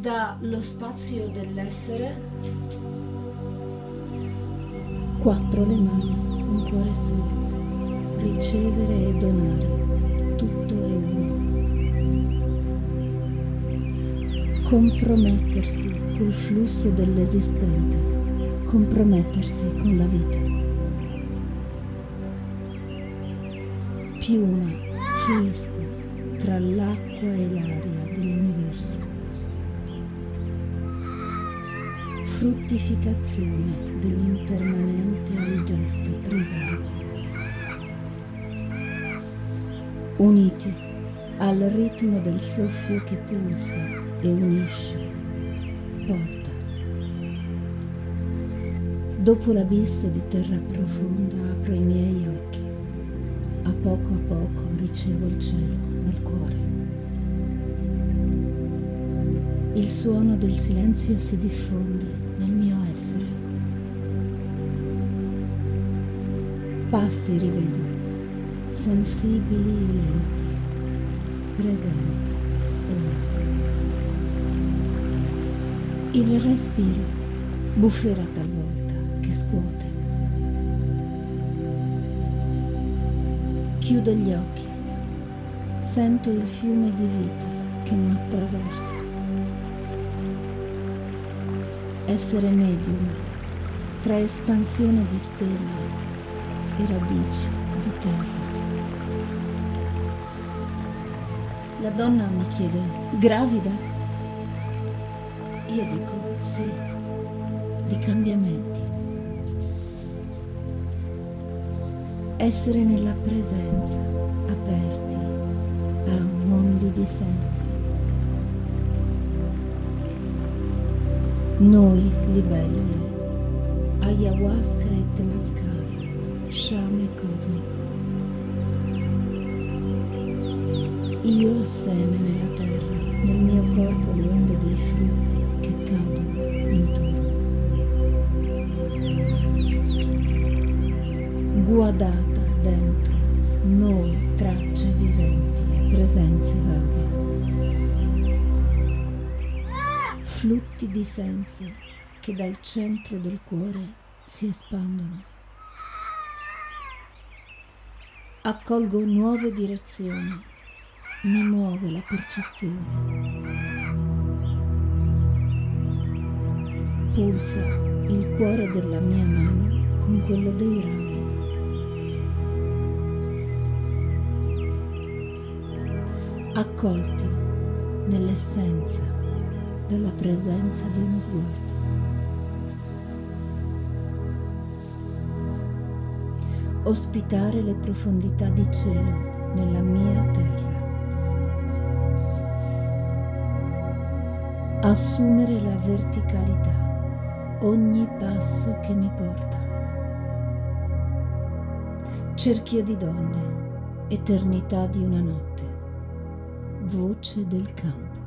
Da lo spazio dell'essere. Quattro le mani, un cuore solo. Ricevere e donare, tutto è uno. Compromettersi col flusso dell'esistente, compromettersi con la vita. Piuma, fluisco tra l'acqua e l'aria dell'universo. Fruttificazione dell'impermanente al gesto presente. Uniti al ritmo del soffio che pulsa e unisce, porta. Dopo l'abisso di terra profonda apro i miei occhi. A poco a poco ricevo il cielo nel cuore. Il suono del silenzio si diffonde Passi rivedo, sensibili e lenti, presenti ora. Il respiro buffera talvolta che scuote. Chiudo gli occhi, sento il fiume di vita che mi attraversa. Essere medium tra espansione di stelle e radici di terra. La donna mi chiede, gravida? Io dico sì, di cambiamenti. Essere nella presenza, aperti a mondi di sensi. Noi, libellule, ayahuasca e temazcal, sciame cosmico. Io seme nella terra, nel mio corpo le onde dei frutti che cadono intorno. Guardata dentro noi tracce viventi e presenze vaghe. Flutti di senso che dal centro del cuore si espandono. Accolgo nuove direzioni mi muove la percezione. Pulsa il cuore della mia mano con quello dei rami. Accolti nell'essenza della presenza di uno sguardo. Ospitare le profondità di cielo nella mia terra. assumere la verticalità ogni passo che mi porta. Cerchio di donne, eternità di una notte, voce del campo.